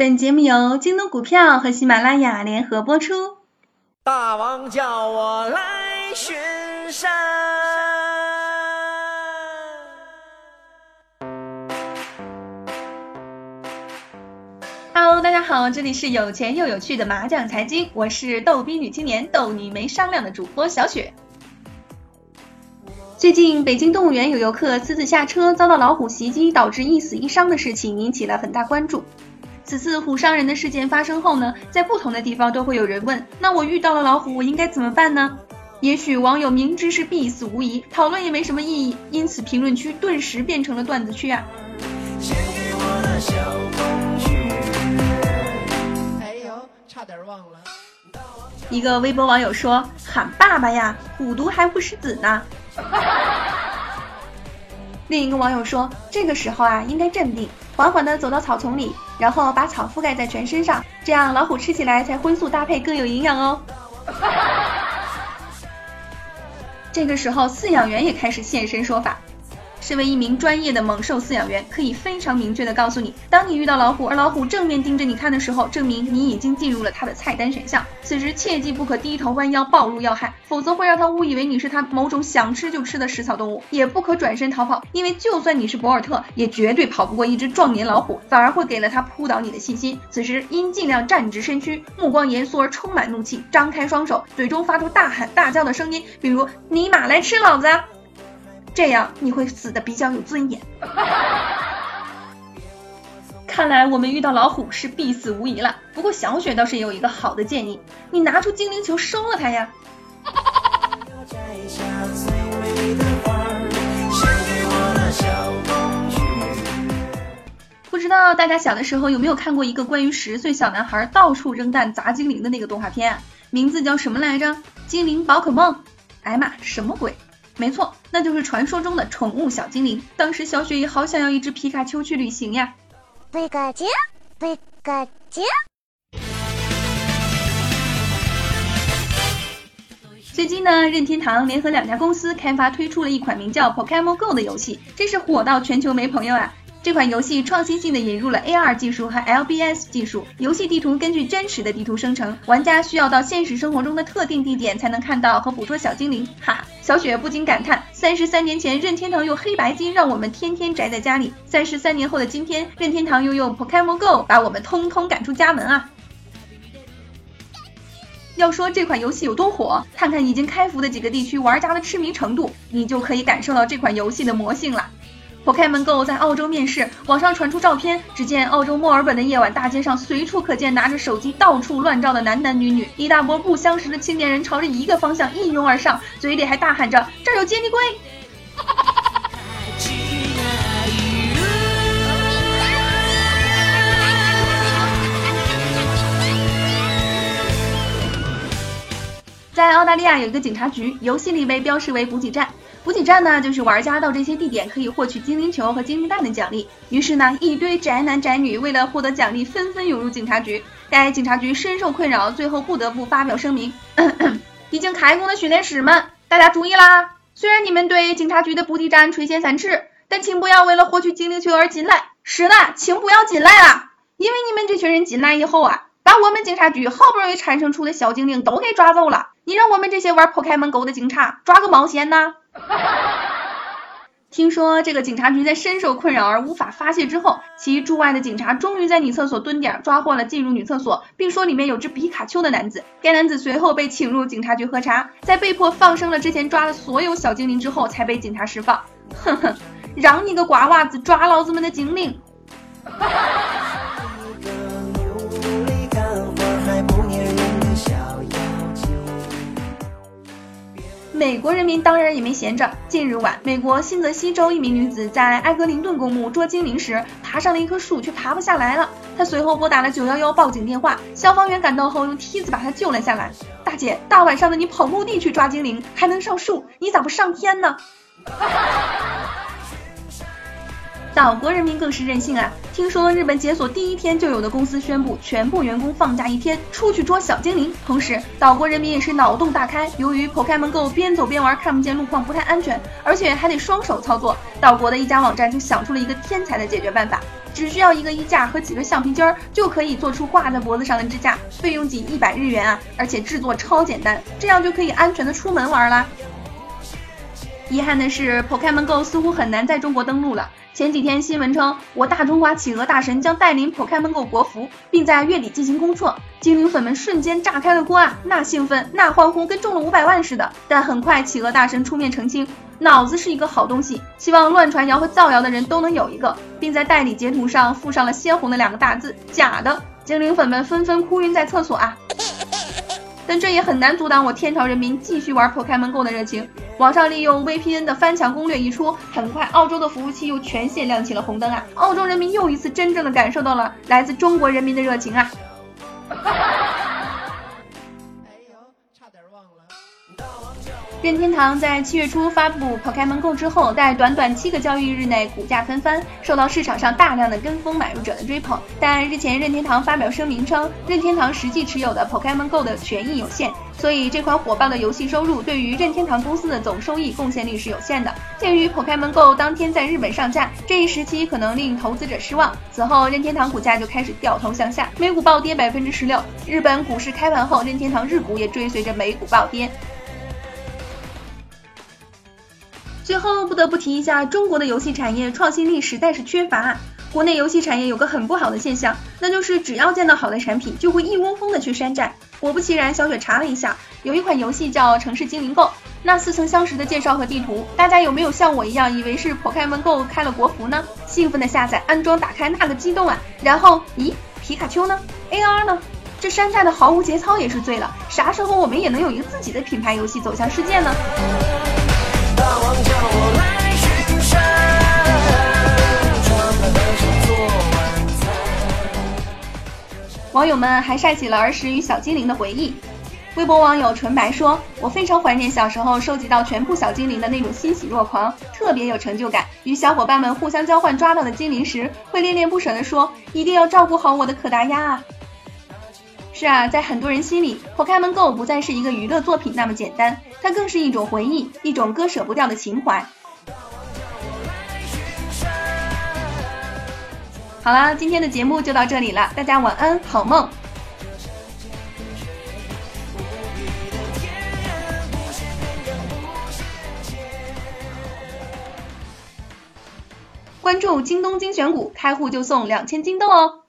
本节目由京东股票和喜马拉雅联合播出。大王叫我来巡山。Hello，大家好，这里是有钱又有趣的麻将财经，我是逗逼女青年逗你没商量的主播小雪。最近，北京动物园有游客私自下车遭到老虎袭击，导致一死一伤的事情引起了很大关注。此次虎伤人的事件发生后呢，在不同的地方都会有人问：那我遇到了老虎，我应该怎么办呢？也许网友明知是必死无疑，讨论也没什么意义，因此评论区顿时变成了段子区啊！哎呦，差点忘了。一个微博网友说：“喊爸爸呀，虎毒还不食子呢。”另一个网友说：“这个时候啊，应该镇定。”缓缓地走到草丛里，然后把草覆盖在全身上，这样老虎吃起来才荤素搭配更有营养哦。这个时候，饲养员也开始现身说法。身为一名专业的猛兽饲养员，可以非常明确的告诉你，当你遇到老虎，而老虎正面盯着你看的时候，证明你已经进入了它的菜单选项。此时切记不可低头弯腰暴露要害，否则会让它误以为你是它某种想吃就吃的食草动物。也不可转身逃跑，因为就算你是博尔特，也绝对跑不过一只壮年老虎，反而会给了它扑倒你的信心。此时应尽量站直身躯，目光严肃而充满怒气，张开双手，嘴中发出大喊大叫的声音，比如尼玛来吃老子！这样你会死的比较有尊严。看来我们遇到老虎是必死无疑了。不过小雪倒是有一个好的建议，你拿出精灵球收了它呀。不知道大家小的时候有没有看过一个关于十岁小男孩到处扔蛋砸精灵的那个动画片？名字叫什么来着？精灵宝可梦？哎妈，什么鬼？没错，那就是传说中的宠物小精灵。当时小雪也好想要一只皮卡丘去旅行呀。皮卡丘，皮卡丘。最近呢，任天堂联合两家公司开发推出了一款名叫《Pokemon Go》的游戏，真是火到全球没朋友啊！这款游戏创新性的引入了 AR 技术和 LBS 技术，游戏地图根据真实的地图生成，玩家需要到现实生活中的特定地点才能看到和捕捉小精灵。哈哈，小雪不禁感叹：三十三年前任天堂用黑白机让我们天天宅在家里，三十三年后的今天，任天堂又用 Pokemon Go 把我们通通赶出家门啊！要说这款游戏有多火，看看已经开服的几个地区玩家的痴迷程度，你就可以感受到这款游戏的魔性了。Pokemon Go 在澳洲面世，网上传出照片，只见澳洲墨尔本的夜晚大街上随处可见拿着手机到处乱照的男男女女，一大波不相识的青年人朝着一个方向一拥而上，嘴里还大喊着：“这儿有杰尼龟！”在澳大利亚有一个警察局，游戏里被标识为补给站。补给站呢，就是玩家到这些地点可以获取精灵球和精灵蛋的奖励。于是呢，一堆宅男宅女为了获得奖励，纷纷涌入警察局。该警察局深受困扰，最后不得不发表声明：已经开工的训练师们，大家注意啦！虽然你们对警察局的补给站垂涎三尺，但请不要为了获取精灵球而进来。是的，请不要进来啊！因为你们这群人进来以后啊，把我们警察局好不容易产生出的小精灵都给抓走了。你让我们这些玩 Pokemon Go 的警察抓个毛线呢？听说这个警察局在深受困扰而无法发泄之后，其驻外的警察终于在女厕所蹲点抓获了进入女厕所，并说里面有只皮卡丘的男子。该男子随后被请入警察局喝茶，在被迫放生了之前抓的所有小精灵之后，才被警察释放。哼哼，让你个瓜娃子抓老子们的精灵！美国人民当然也没闲着。近日晚，美国新泽西州一名女子在埃格林顿公墓捉精灵时，爬上了一棵树，却爬不下来了。她随后拨打了九幺幺报警电话，消防员赶到后用梯子把她救了下来。大姐，大晚上的你跑墓地去抓精灵，还能上树，你咋不上天呢？岛国人民更是任性啊！听说日本解锁第一天就有的公司宣布全部员工放假一天出去捉小精灵，同时岛国人民也是脑洞大开。由于 Pokemon Go 边走边玩看不见路况不太安全，而且还得双手操作，岛国的一家网站就想出了一个天才的解决办法：只需要一个衣架和几个橡皮筋儿，就可以做出挂在脖子上的支架，费用仅一百日元啊，而且制作超简单，这样就可以安全的出门玩啦。遗憾的是，Pokemon Go 似乎很难在中国登陆了。前几天新闻称，我大中华企鹅大神将带领 Pokemon Go 国服，并在月底进行公测，精灵粉们瞬间炸开了锅啊！那兴奋，那欢呼，跟中了五百万似的。但很快，企鹅大神出面澄清，脑子是一个好东西，希望乱传谣和造谣的人都能有一个，并在代理截图上附上了鲜红的两个大字“假的”。精灵粉们纷纷哭晕在厕所啊！但这也很难阻挡我天朝人民继续玩 Pokemon Go 的热情。网上利用 VPN 的翻墙攻略一出，很快澳洲的服务器又全线亮起了红灯啊！澳洲人民又一次真正的感受到了 来自中国人民的热情啊！任天堂在七月初发布 Pokemon Go 之后，在短短七个交易日内股价翻番，受到市场上大量的跟风买入者的追捧。但日前任天堂发表声明称，任天堂实际持有的 Pokemon Go 的权益有限，所以这款火爆的游戏收入对于任天堂公司的总收益贡献力是有限的。鉴于 Pokemon Go 当天在日本上架，这一时期可能令投资者失望。此后，任天堂股价就开始掉头向下，美股暴跌百分之十六。日本股市开盘后，任天堂日股也追随着美股暴跌。最后不得不提一下，中国的游戏产业创新力实在是缺乏。国内游戏产业有个很不好的现象，那就是只要见到好的产品，就会一窝蜂的去山寨。果不其然，小雪查了一下，有一款游戏叫《城市精灵购》，那似曾相识的介绍和地图，大家有没有像我一样以为是 Pokemon Go 开了国服呢？兴奋的下载、安装、打开，那个激动啊！然后，咦，皮卡丘呢？AR 呢？这山寨的毫无节操也是醉了。啥时候我们也能有一个自己的品牌游戏走向世界呢？网友们还晒起了儿时与小精灵的回忆。微博网友纯白说：“我非常怀念小时候收集到全部小精灵的那种欣喜若狂，特别有成就感。与小伙伴们互相交换抓到的精灵时，会恋恋不舍地说：一定要照顾好我的可达鸭啊！”是啊，在很多人心里，Pokemon Go 不再是一个娱乐作品那么简单，它更是一种回忆，一种割舍不掉的情怀。好啦，今天的节目就到这里了，大家晚安，好梦。关注京东精选股，开户就送两千金豆哦。